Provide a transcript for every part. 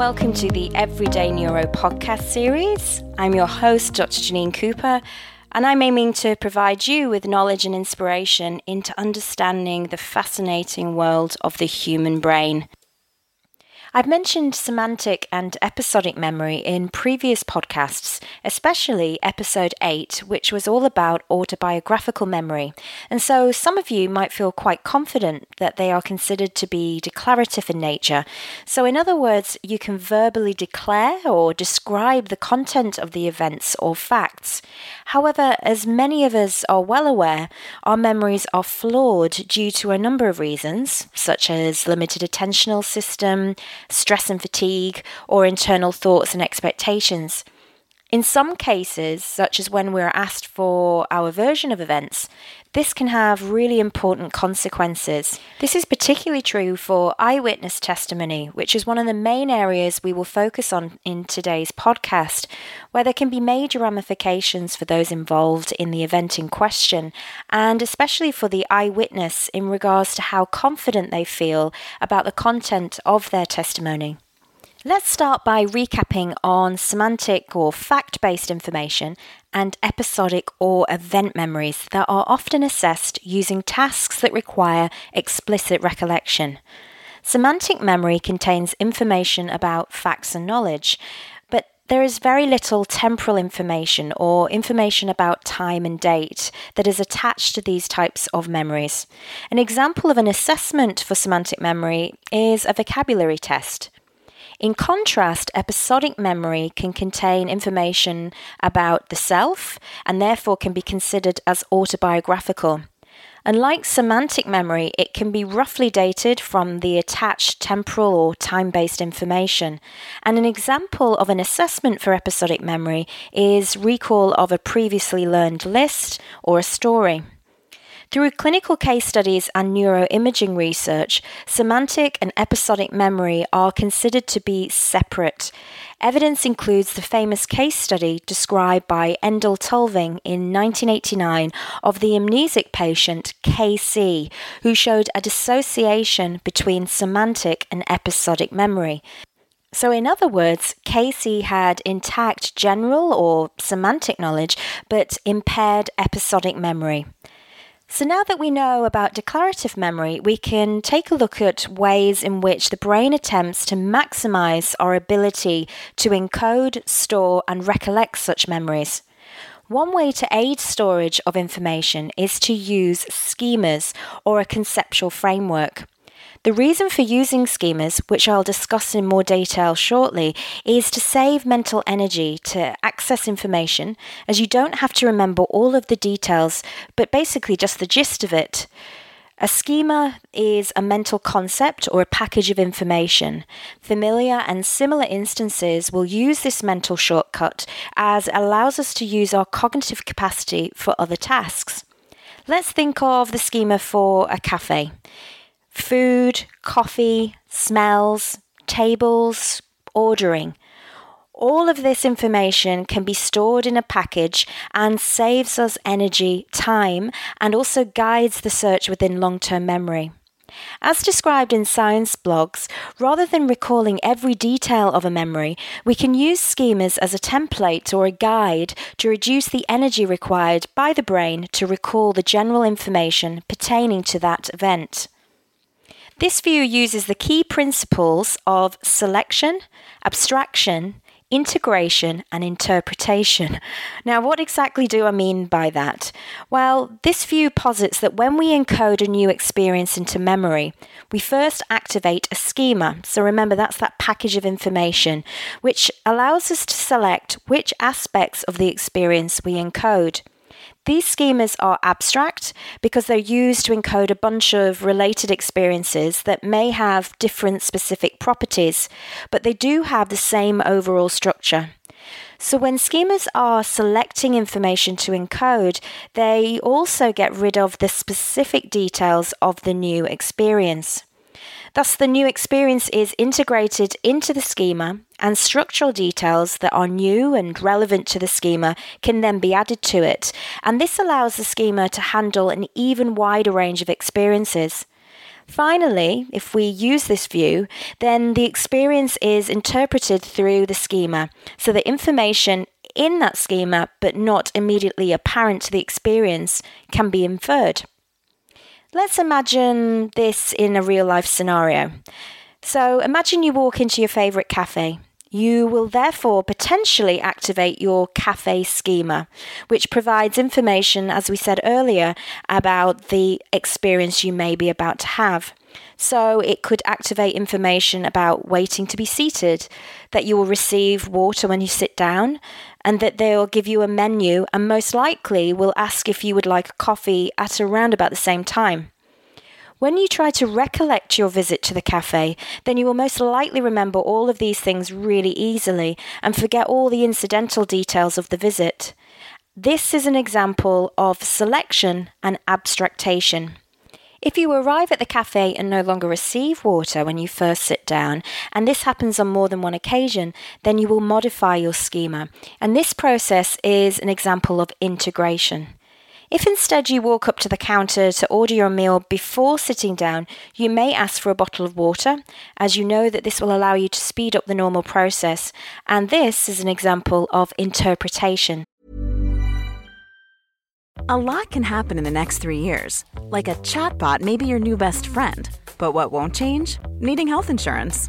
welcome to the Everyday Neuro podcast series. I'm your host, Dr. Janine Cooper, and I'm aiming to provide you with knowledge and inspiration into understanding the fascinating world of the human brain. I've mentioned semantic and episodic memory in previous podcasts, especially episode 8, which was all about autobiographical memory. And so some of you might feel quite confident that they are considered to be declarative in nature. So, in other words, you can verbally declare or describe the content of the events or facts. However, as many of us are well aware, our memories are flawed due to a number of reasons, such as limited attentional system, stress and fatigue, or internal thoughts and expectations. In some cases, such as when we're asked for our version of events, this can have really important consequences. This is particularly true for eyewitness testimony, which is one of the main areas we will focus on in today's podcast, where there can be major ramifications for those involved in the event in question, and especially for the eyewitness in regards to how confident they feel about the content of their testimony. Let's start by recapping on semantic or fact based information and episodic or event memories that are often assessed using tasks that require explicit recollection. Semantic memory contains information about facts and knowledge, but there is very little temporal information or information about time and date that is attached to these types of memories. An example of an assessment for semantic memory is a vocabulary test. In contrast, episodic memory can contain information about the self and therefore can be considered as autobiographical. Unlike semantic memory, it can be roughly dated from the attached temporal or time based information. And an example of an assessment for episodic memory is recall of a previously learned list or a story. Through clinical case studies and neuroimaging research, semantic and episodic memory are considered to be separate. Evidence includes the famous case study described by Endel Tulving in 1989 of the amnesic patient KC, who showed a dissociation between semantic and episodic memory. So, in other words, KC had intact general or semantic knowledge but impaired episodic memory. So, now that we know about declarative memory, we can take a look at ways in which the brain attempts to maximize our ability to encode, store, and recollect such memories. One way to aid storage of information is to use schemas or a conceptual framework. The reason for using schemas, which I'll discuss in more detail shortly, is to save mental energy to access information, as you don't have to remember all of the details, but basically just the gist of it. A schema is a mental concept or a package of information. Familiar and similar instances will use this mental shortcut as it allows us to use our cognitive capacity for other tasks. Let's think of the schema for a cafe food, coffee, smells, tables, ordering. All of this information can be stored in a package and saves us energy, time, and also guides the search within long term memory. As described in science blogs, rather than recalling every detail of a memory, we can use schemas as a template or a guide to reduce the energy required by the brain to recall the general information pertaining to that event. This view uses the key principles of selection, abstraction, integration, and interpretation. Now, what exactly do I mean by that? Well, this view posits that when we encode a new experience into memory, we first activate a schema. So remember, that's that package of information which allows us to select which aspects of the experience we encode. These schemas are abstract because they're used to encode a bunch of related experiences that may have different specific properties, but they do have the same overall structure. So, when schemas are selecting information to encode, they also get rid of the specific details of the new experience. Thus, the new experience is integrated into the schema, and structural details that are new and relevant to the schema can then be added to it. And this allows the schema to handle an even wider range of experiences. Finally, if we use this view, then the experience is interpreted through the schema. So the information in that schema, but not immediately apparent to the experience, can be inferred. Let's imagine this in a real life scenario. So imagine you walk into your favourite cafe. You will therefore potentially activate your cafe schema, which provides information, as we said earlier, about the experience you may be about to have. So it could activate information about waiting to be seated, that you will receive water when you sit down, and that they'll give you a menu and most likely will ask if you would like a coffee at around about the same time. When you try to recollect your visit to the cafe, then you will most likely remember all of these things really easily and forget all the incidental details of the visit. This is an example of selection and abstractation. If you arrive at the cafe and no longer receive water when you first sit down, and this happens on more than one occasion, then you will modify your schema. And this process is an example of integration. If instead you walk up to the counter to order your meal before sitting down, you may ask for a bottle of water, as you know that this will allow you to speed up the normal process. And this is an example of interpretation. A lot can happen in the next three years. Like a chatbot may be your new best friend. But what won't change? Needing health insurance.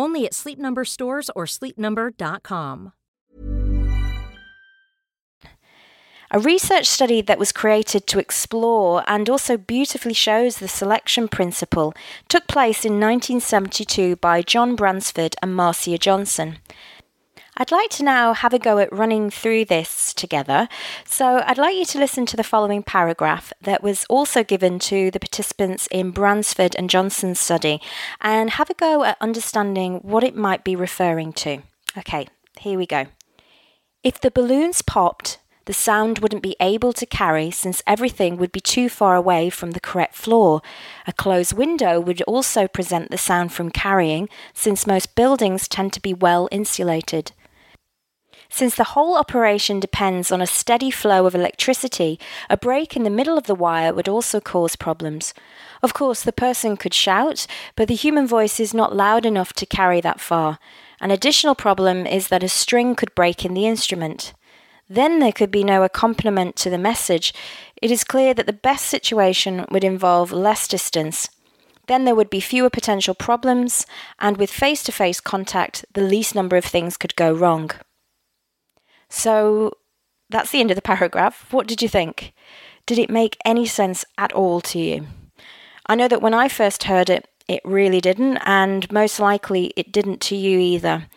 Only at Sleep Number stores or sleepnumber.com. A research study that was created to explore and also beautifully shows the selection principle took place in 1972 by John Bransford and Marcia Johnson. I'd like to now have a go at running through this together. So I'd like you to listen to the following paragraph that was also given to the participants in Bransford and Johnson's study and have a go at understanding what it might be referring to. Okay, here we go. If the balloons popped, the sound wouldn't be able to carry since everything would be too far away from the correct floor. A closed window would also present the sound from carrying since most buildings tend to be well insulated. Since the whole operation depends on a steady flow of electricity, a break in the middle of the wire would also cause problems. Of course, the person could shout, but the human voice is not loud enough to carry that far. An additional problem is that a string could break in the instrument. Then there could be no accompaniment to the message. It is clear that the best situation would involve less distance. Then there would be fewer potential problems, and with face to face contact, the least number of things could go wrong. So that's the end of the paragraph. What did you think? Did it make any sense at all to you? I know that when I first heard it, it really didn't, and most likely it didn't to you either.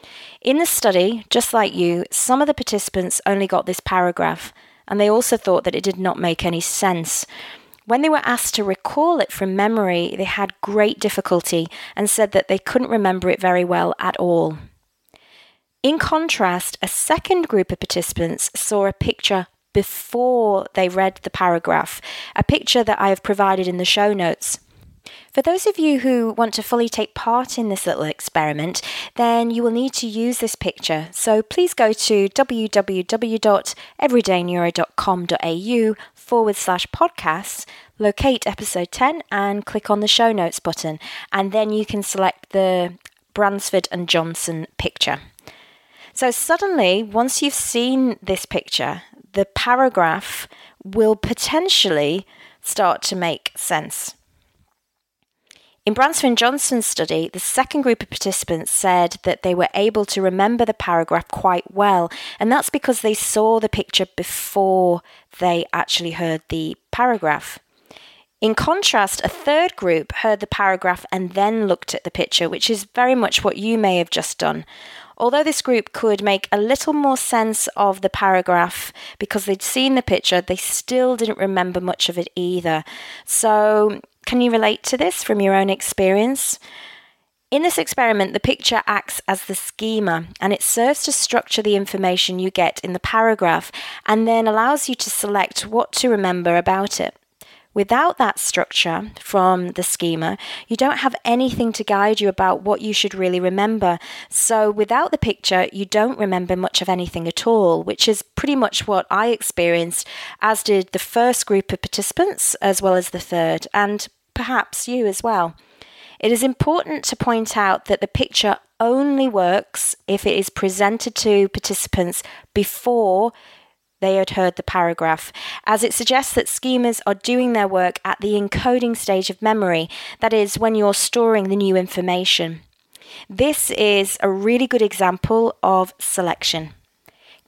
In the study, just like you, some of the participants only got this paragraph, and they also thought that it did not make any sense. When they were asked to recall it from memory, they had great difficulty and said that they couldn't remember it very well at all. In contrast, a second group of participants saw a picture before they read the paragraph, a picture that I have provided in the show notes. For those of you who want to fully take part in this little experiment, then you will need to use this picture. So please go to www.everydayneuro.com.au forward slash podcasts, locate episode 10, and click on the show notes button. And then you can select the Bransford and Johnson picture. So suddenly, once you've seen this picture, the paragraph will potentially start to make sense. In Bransford Johnson's study, the second group of participants said that they were able to remember the paragraph quite well, and that's because they saw the picture before they actually heard the paragraph. In contrast, a third group heard the paragraph and then looked at the picture, which is very much what you may have just done. Although this group could make a little more sense of the paragraph because they'd seen the picture, they still didn't remember much of it either. So can you relate to this from your own experience? In this experiment, the picture acts as the schema and it serves to structure the information you get in the paragraph and then allows you to select what to remember about it. Without that structure from the schema, you don't have anything to guide you about what you should really remember. So, without the picture, you don't remember much of anything at all, which is pretty much what I experienced, as did the first group of participants, as well as the third, and perhaps you as well. It is important to point out that the picture only works if it is presented to participants before they had heard the paragraph, as it suggests that schemas are doing their work at the encoding stage of memory, that is, when you're storing the new information. This is a really good example of selection.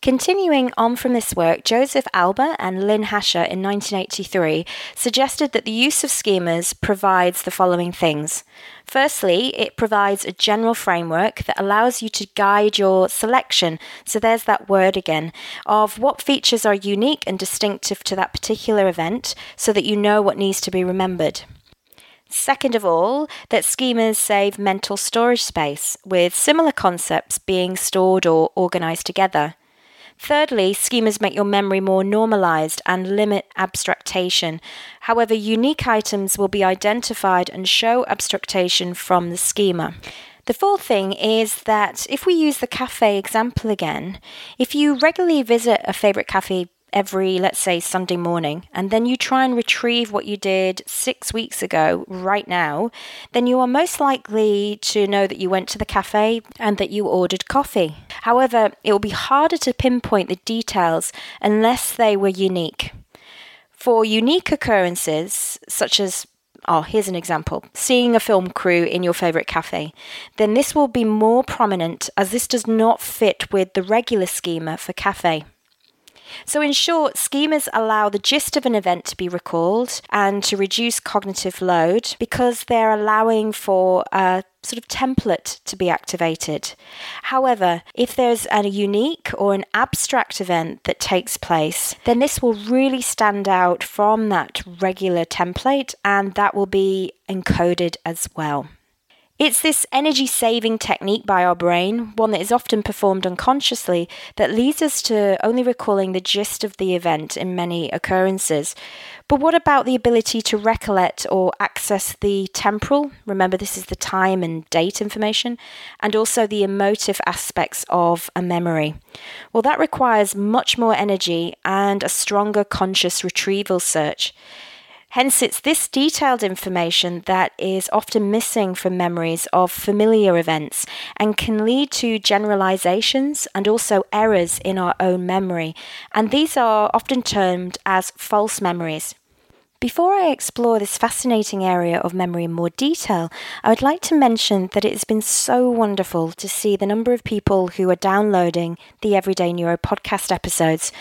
Continuing on from this work, Joseph Alba and Lynn Hasher in 1983 suggested that the use of schemas provides the following things. Firstly, it provides a general framework that allows you to guide your selection, so there's that word again, of what features are unique and distinctive to that particular event so that you know what needs to be remembered. Second of all, that schemas save mental storage space, with similar concepts being stored or organized together. Thirdly, schemas make your memory more normalized and limit abstractation. However, unique items will be identified and show abstractation from the schema. The fourth thing is that if we use the cafe example again, if you regularly visit a favorite cafe every, let's say, Sunday morning, and then you try and retrieve what you did six weeks ago right now, then you are most likely to know that you went to the cafe and that you ordered coffee. However, it will be harder to pinpoint the details unless they were unique. For unique occurrences, such as Oh, here's an example. Seeing a film crew in your favourite cafe. Then this will be more prominent as this does not fit with the regular schema for cafe. So, in short, schemas allow the gist of an event to be recalled and to reduce cognitive load because they're allowing for a sort of template to be activated. However, if there's a unique or an abstract event that takes place, then this will really stand out from that regular template and that will be encoded as well. It's this energy saving technique by our brain, one that is often performed unconsciously, that leads us to only recalling the gist of the event in many occurrences. But what about the ability to recollect or access the temporal? Remember, this is the time and date information, and also the emotive aspects of a memory. Well, that requires much more energy and a stronger conscious retrieval search. Hence, it's this detailed information that is often missing from memories of familiar events and can lead to generalizations and also errors in our own memory. And these are often termed as false memories. Before I explore this fascinating area of memory in more detail, I would like to mention that it has been so wonderful to see the number of people who are downloading the Everyday Neuro podcast episodes.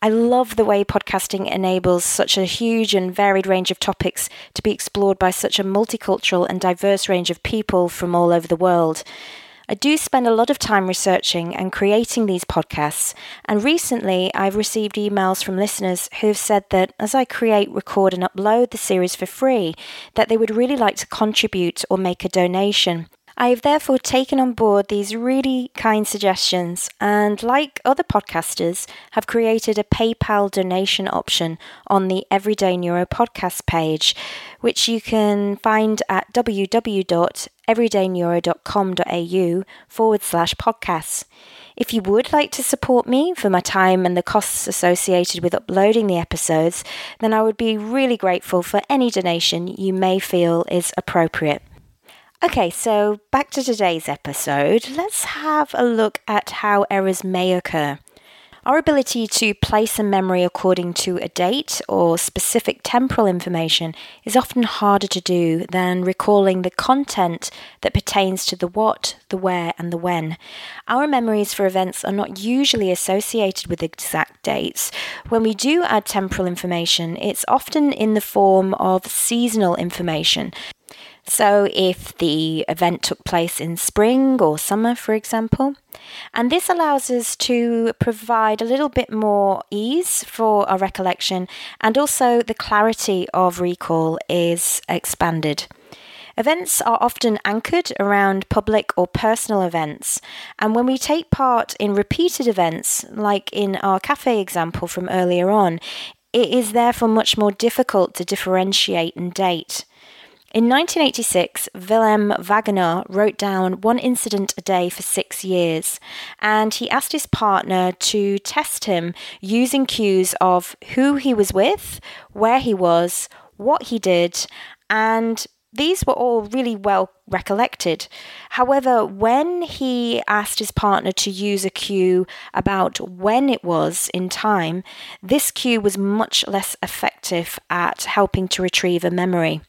I love the way podcasting enables such a huge and varied range of topics to be explored by such a multicultural and diverse range of people from all over the world. I do spend a lot of time researching and creating these podcasts, and recently I've received emails from listeners who have said that as I create, record, and upload the series for free, that they would really like to contribute or make a donation. I have therefore taken on board these really kind suggestions and, like other podcasters, have created a PayPal donation option on the Everyday Neuro podcast page, which you can find at www.everydayneuro.com.au forward slash podcasts. If you would like to support me for my time and the costs associated with uploading the episodes, then I would be really grateful for any donation you may feel is appropriate. Okay, so back to today's episode. Let's have a look at how errors may occur. Our ability to place a memory according to a date or specific temporal information is often harder to do than recalling the content that pertains to the what, the where, and the when. Our memories for events are not usually associated with exact dates. When we do add temporal information, it's often in the form of seasonal information. So, if the event took place in spring or summer, for example, and this allows us to provide a little bit more ease for our recollection, and also the clarity of recall is expanded. Events are often anchored around public or personal events, and when we take part in repeated events, like in our cafe example from earlier on, it is therefore much more difficult to differentiate and date. In 1986, Wilhelm Wagenaar wrote down one incident a day for six years, and he asked his partner to test him using cues of who he was with, where he was, what he did, and these were all really well recollected. However, when he asked his partner to use a cue about when it was in time, this cue was much less effective at helping to retrieve a memory.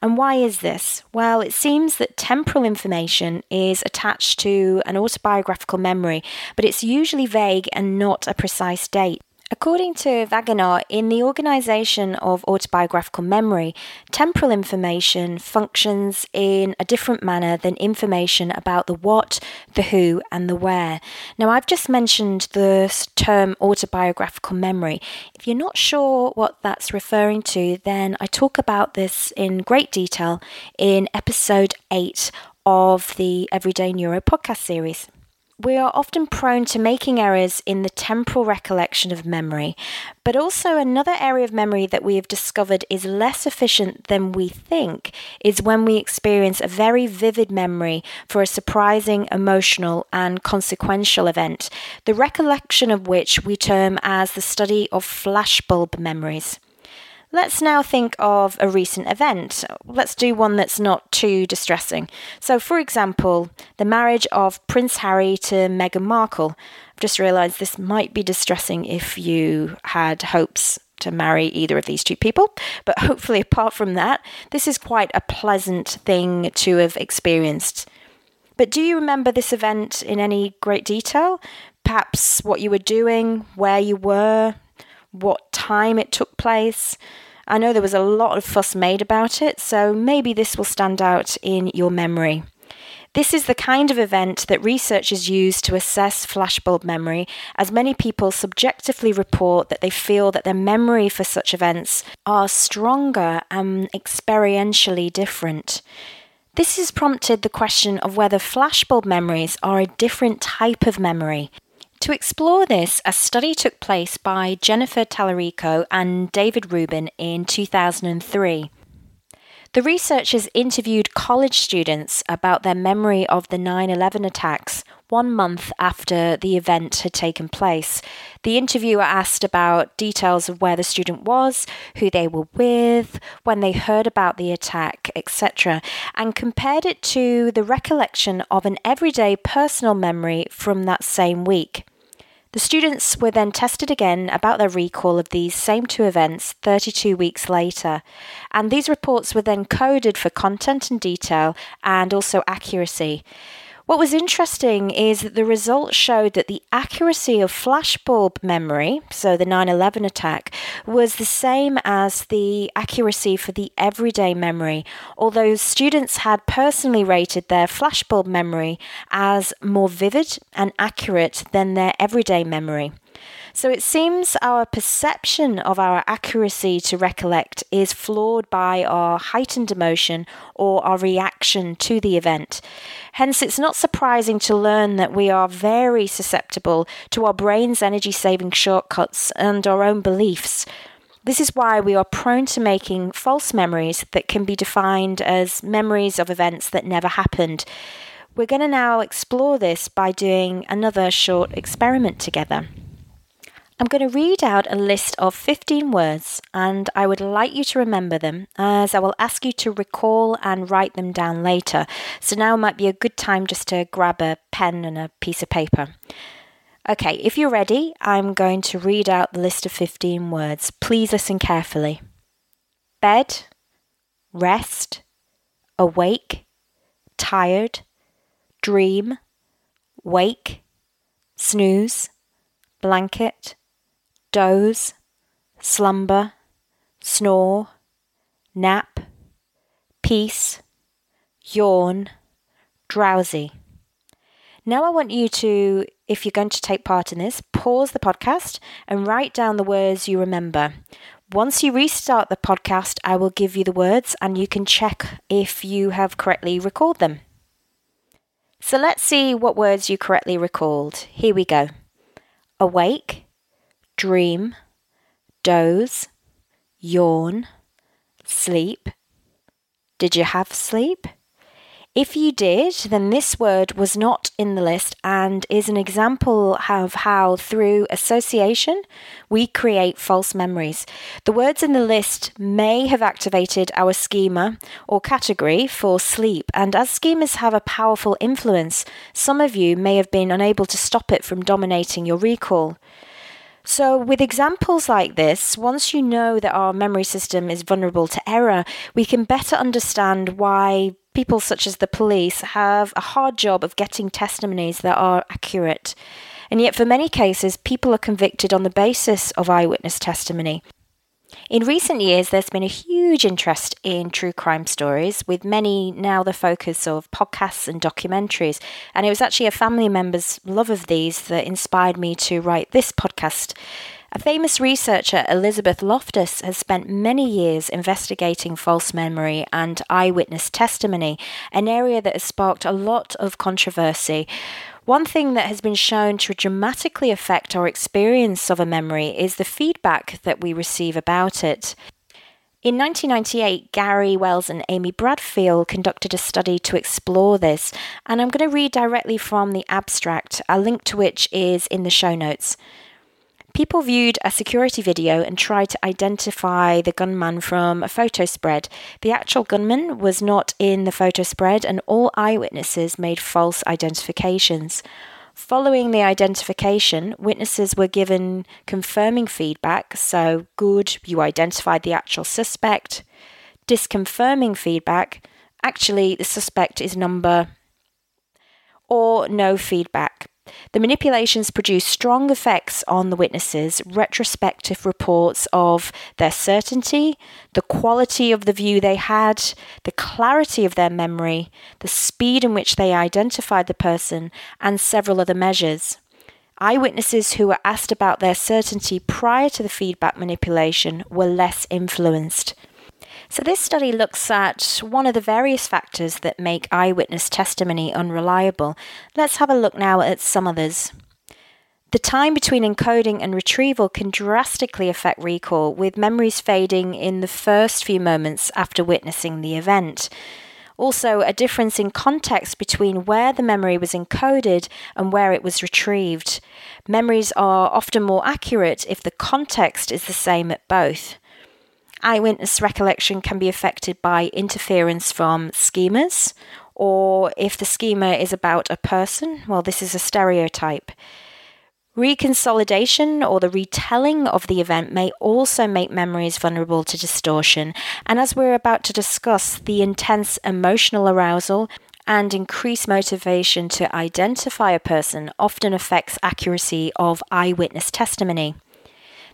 And why is this? Well, it seems that temporal information is attached to an autobiographical memory, but it's usually vague and not a precise date. According to Wagenaar, in the organization of autobiographical memory, temporal information functions in a different manner than information about the what, the who, and the where. Now, I've just mentioned the term autobiographical memory. If you're not sure what that's referring to, then I talk about this in great detail in episode 8 of the Everyday Neuro podcast series we are often prone to making errors in the temporal recollection of memory, but also another area of memory that we have discovered is less efficient than we think is when we experience a very vivid memory for a surprising, emotional, and consequential event, the recollection of which we term as the study of flashbulb memories. Let's now think of a recent event. Let's do one that's not too distressing. So, for example, the marriage of Prince Harry to Meghan Markle. I've just realised this might be distressing if you had hopes to marry either of these two people, but hopefully, apart from that, this is quite a pleasant thing to have experienced. But do you remember this event in any great detail? Perhaps what you were doing, where you were, what time it took place. I know there was a lot of fuss made about it, so maybe this will stand out in your memory. This is the kind of event that researchers use to assess flashbulb memory, as many people subjectively report that they feel that their memory for such events are stronger and experientially different. This has prompted the question of whether flashbulb memories are a different type of memory. To explore this, a study took place by Jennifer Talarico and David Rubin in 2003. The researchers interviewed college students about their memory of the 9 11 attacks one month after the event had taken place. The interviewer asked about details of where the student was, who they were with, when they heard about the attack, etc., and compared it to the recollection of an everyday personal memory from that same week. The students were then tested again about their recall of these same two events 32 weeks later, and these reports were then coded for content and detail and also accuracy. What was interesting is that the results showed that the accuracy of flashbulb memory, so the 9 11 attack, was the same as the accuracy for the everyday memory, although students had personally rated their flashbulb memory as more vivid and accurate than their everyday memory. So it seems our perception of our accuracy to recollect is flawed by our heightened emotion or our reaction to the event. Hence, it's not surprising to learn that we are very susceptible to our brain's energy saving shortcuts and our own beliefs. This is why we are prone to making false memories that can be defined as memories of events that never happened. We're going to now explore this by doing another short experiment together. I'm going to read out a list of 15 words and I would like you to remember them as I will ask you to recall and write them down later. So now might be a good time just to grab a pen and a piece of paper. Okay, if you're ready, I'm going to read out the list of 15 words. Please listen carefully bed, rest, awake, tired, dream, wake, snooze, blanket doze, slumber, snore, nap, peace, yawn, drowsy. Now, I want you to, if you're going to take part in this, pause the podcast and write down the words you remember. Once you restart the podcast, I will give you the words and you can check if you have correctly recalled them. So let's see what words you correctly recalled. Here we go awake, dream, doze, yawn, sleep. Did you have sleep? If you did, then this word was not in the list and is an example of how, through association, we create false memories. The words in the list may have activated our schema or category for sleep, and as schemas have a powerful influence, some of you may have been unable to stop it from dominating your recall. So, with examples like this, once you know that our memory system is vulnerable to error, we can better understand why people such as the police have a hard job of getting testimonies that are accurate. And yet, for many cases, people are convicted on the basis of eyewitness testimony. In recent years, there's been a huge interest in true crime stories, with many now the focus of podcasts and documentaries. And it was actually a family member's love of these that inspired me to write this podcast. A famous researcher, Elizabeth Loftus, has spent many years investigating false memory and eyewitness testimony, an area that has sparked a lot of controversy. One thing that has been shown to dramatically affect our experience of a memory is the feedback that we receive about it. In 1998, Gary Wells and Amy Bradfield conducted a study to explore this, and I'm going to read directly from the abstract, a link to which is in the show notes. People viewed a security video and tried to identify the gunman from a photo spread. The actual gunman was not in the photo spread, and all eyewitnesses made false identifications. Following the identification, witnesses were given confirming feedback so, good, you identified the actual suspect. Disconfirming feedback, actually, the suspect is number. Or no feedback, the manipulations produce strong effects on the witnesses, retrospective reports of their certainty, the quality of the view they had, the clarity of their memory, the speed in which they identified the person, and several other measures. Eyewitnesses who were asked about their certainty prior to the feedback manipulation were less influenced. So, this study looks at one of the various factors that make eyewitness testimony unreliable. Let's have a look now at some others. The time between encoding and retrieval can drastically affect recall, with memories fading in the first few moments after witnessing the event. Also, a difference in context between where the memory was encoded and where it was retrieved. Memories are often more accurate if the context is the same at both. Eyewitness recollection can be affected by interference from schemas, or if the schema is about a person, well, this is a stereotype. Reconsolidation or the retelling of the event may also make memories vulnerable to distortion. And as we're about to discuss, the intense emotional arousal and increased motivation to identify a person often affects accuracy of eyewitness testimony.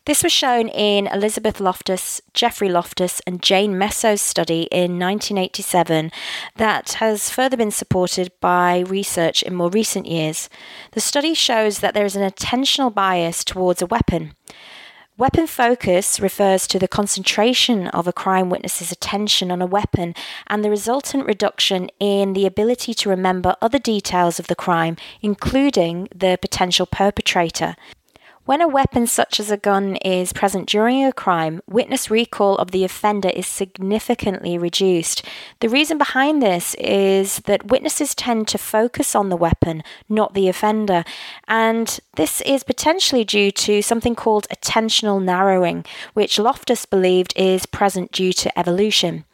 This was shown in Elizabeth Loftus, Jeffrey Loftus, and Jane Messo's study in 1987 that has further been supported by research in more recent years. The study shows that there is an attentional bias towards a weapon. Weapon focus refers to the concentration of a crime witness's attention on a weapon and the resultant reduction in the ability to remember other details of the crime, including the potential perpetrator. When a weapon such as a gun is present during a crime, witness recall of the offender is significantly reduced. The reason behind this is that witnesses tend to focus on the weapon, not the offender, and this is potentially due to something called attentional narrowing, which Loftus believed is present due to evolution.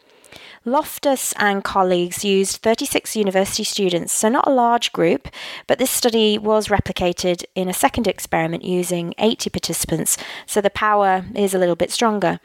Loftus and colleagues used 36 university students, so not a large group, but this study was replicated in a second experiment using 80 participants, so the power is a little bit stronger.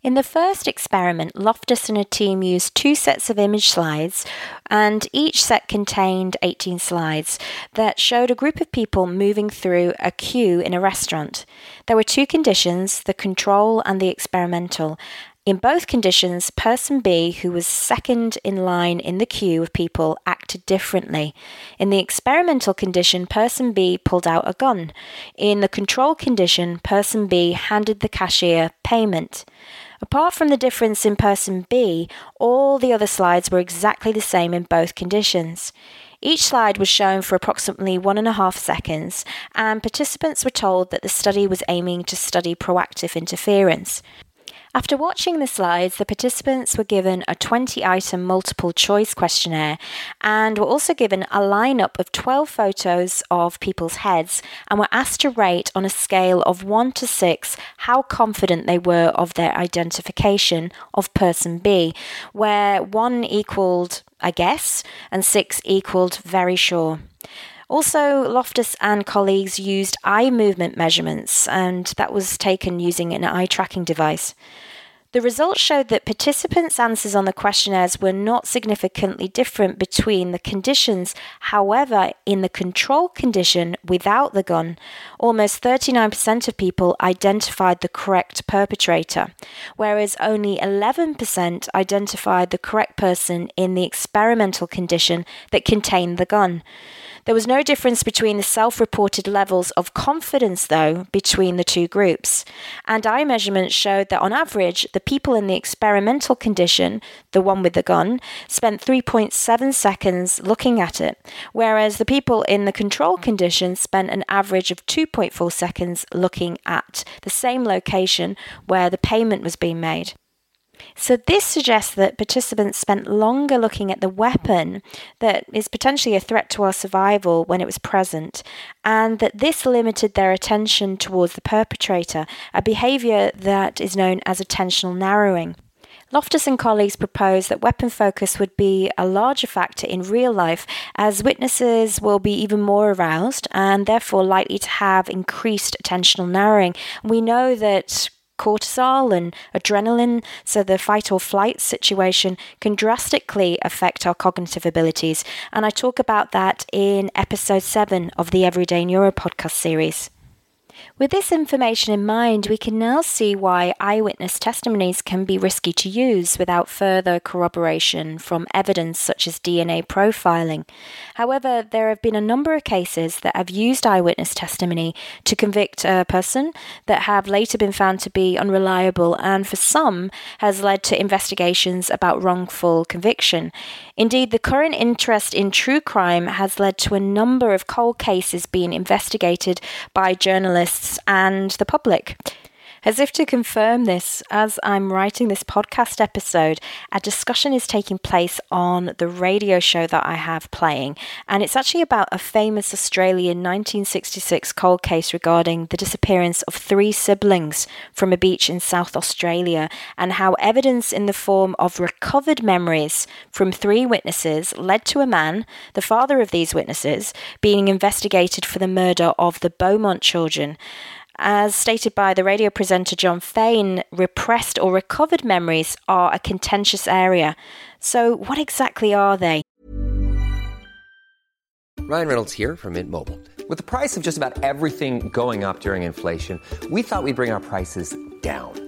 In the first experiment, Loftus and a team used two sets of image slides, and each set contained 18 slides that showed a group of people moving through a queue in a restaurant. There were two conditions the control and the experimental, in both conditions, person B, who was second in line in the queue of people, acted differently. In the experimental condition, person B pulled out a gun. In the control condition, person B handed the cashier payment. Apart from the difference in person B, all the other slides were exactly the same in both conditions. Each slide was shown for approximately one and a half seconds, and participants were told that the study was aiming to study proactive interference. After watching the slides, the participants were given a 20 item multiple choice questionnaire and were also given a lineup of 12 photos of people's heads and were asked to rate on a scale of 1 to 6 how confident they were of their identification of person B, where 1 equaled I guess and 6 equaled very sure. Also, Loftus and colleagues used eye movement measurements, and that was taken using an eye tracking device. The results showed that participants' answers on the questionnaires were not significantly different between the conditions. However, in the control condition without the gun, almost 39% of people identified the correct perpetrator, whereas only 11% identified the correct person in the experimental condition that contained the gun. There was no difference between the self reported levels of confidence, though, between the two groups. And eye measurements showed that on average, the people in the experimental condition, the one with the gun, spent 3.7 seconds looking at it, whereas the people in the control condition spent an average of 2.4 seconds looking at the same location where the payment was being made. So, this suggests that participants spent longer looking at the weapon that is potentially a threat to our survival when it was present, and that this limited their attention towards the perpetrator, a behaviour that is known as attentional narrowing. Loftus and colleagues proposed that weapon focus would be a larger factor in real life as witnesses will be even more aroused and therefore likely to have increased attentional narrowing. We know that cortisol and adrenaline, so the fight or flight situation can drastically affect our cognitive abilities. And I talk about that in episode 7 of the Everyday Neuro podcast series. With this information in mind, we can now see why eyewitness testimonies can be risky to use without further corroboration from evidence such as DNA profiling. However, there have been a number of cases that have used eyewitness testimony to convict a person that have later been found to be unreliable and for some has led to investigations about wrongful conviction. Indeed, the current interest in true crime has led to a number of cold cases being investigated by journalists and the public. As if to confirm this, as I'm writing this podcast episode, a discussion is taking place on the radio show that I have playing, and it's actually about a famous Australian 1966 cold case regarding the disappearance of three siblings from a beach in South Australia, and how evidence in the form of recovered memories from three witnesses led to a man, the father of these witnesses, being investigated for the murder of the Beaumont children. As stated by the radio presenter Jon Faine, repressed or recovered memories are a contentious area. So, what exactly are they? Ryan Reynolds here from Mint Mobile. With the price of just about everything going up during inflation, we thought we'd bring our prices down.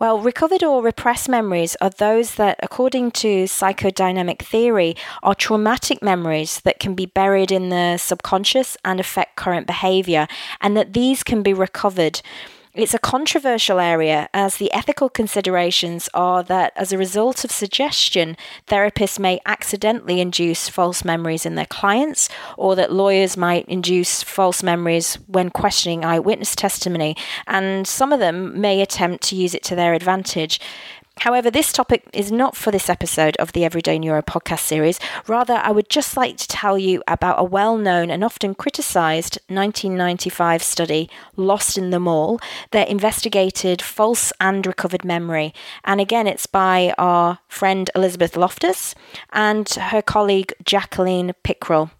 Well, recovered or repressed memories are those that, according to psychodynamic theory, are traumatic memories that can be buried in the subconscious and affect current behavior, and that these can be recovered. It's a controversial area as the ethical considerations are that as a result of suggestion, therapists may accidentally induce false memories in their clients, or that lawyers might induce false memories when questioning eyewitness testimony, and some of them may attempt to use it to their advantage. However, this topic is not for this episode of the Everyday Neuro podcast series. Rather, I would just like to tell you about a well known and often criticised 1995 study, Lost in the Mall, that investigated false and recovered memory. And again, it's by our friend Elizabeth Loftus and her colleague Jacqueline Pickrell.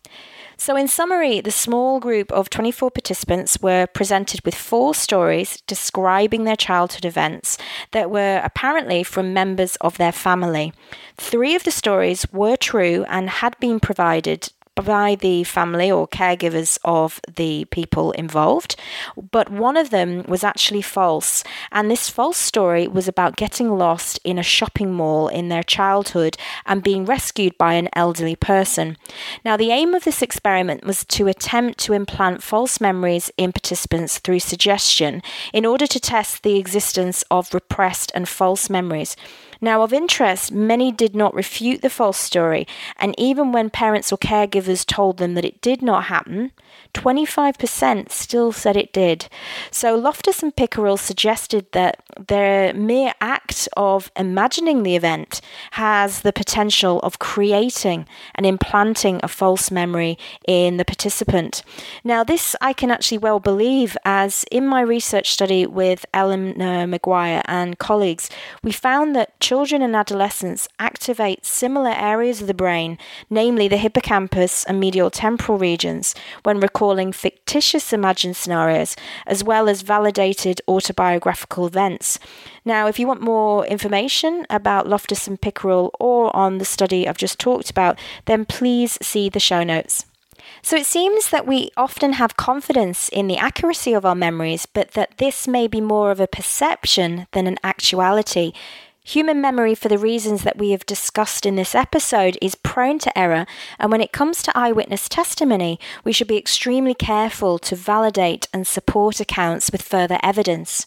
So, in summary, the small group of 24 participants were presented with four stories describing their childhood events that were apparently from members of their family. Three of the stories were true and had been provided by the family or caregivers of the people involved, but one of them was actually false. And this false story was about getting lost in a shopping mall in their childhood and being rescued by an elderly person. Now, the aim of this experiment was to attempt to implant false memories in participants through suggestion in order to test the existence of repressed and false memories. Now, of interest, many did not refute the false story, and even when parents or caregivers told them that it did not happen, 25% still said it did. So Loftus and Pickrell suggested that the mere act of imagining the event has the potential of creating and implanting a false memory in the participant. Now, this I can actually well believe, as in my research study with Eleanor Maguire and colleagues, we found that children and adolescents activate similar areas of the brain, namely the hippocampus and medial temporal regions, when recalling fictitious imagined scenarios, as well as validated autobiographical events. Now, if you want more information about Loftus and Pickrell or on the study I've just talked about, then please see the show notes. So it seems that we often have confidence in the accuracy of our memories, but that this may be more of a perception than an actuality. Human memory, for the reasons that we have discussed in this episode, is prone to error, and when it comes to eyewitness testimony, we should be extremely careful to validate and support accounts with further evidence.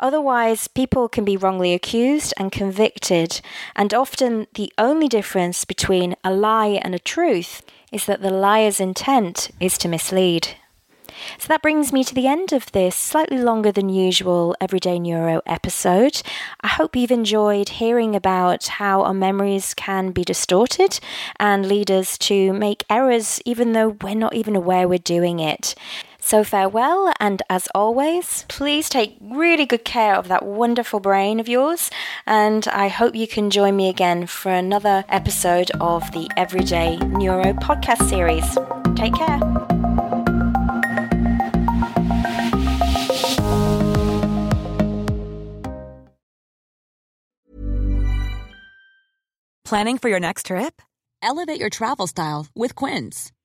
Otherwise, people can be wrongly accused and convicted, and often the only difference between a lie and a truth is that the liar's intent is to mislead. So that brings me to the end of this slightly longer than usual Everyday Neuro episode. I hope you've enjoyed hearing about how our memories can be distorted and lead us to make errors even though we're not even aware we're doing it. So, farewell, and as always, please take really good care of that wonderful brain of yours. And I hope you can join me again for another episode of the Everyday Neuro podcast series. Take care. Planning for your next trip? Elevate your travel style with Quince.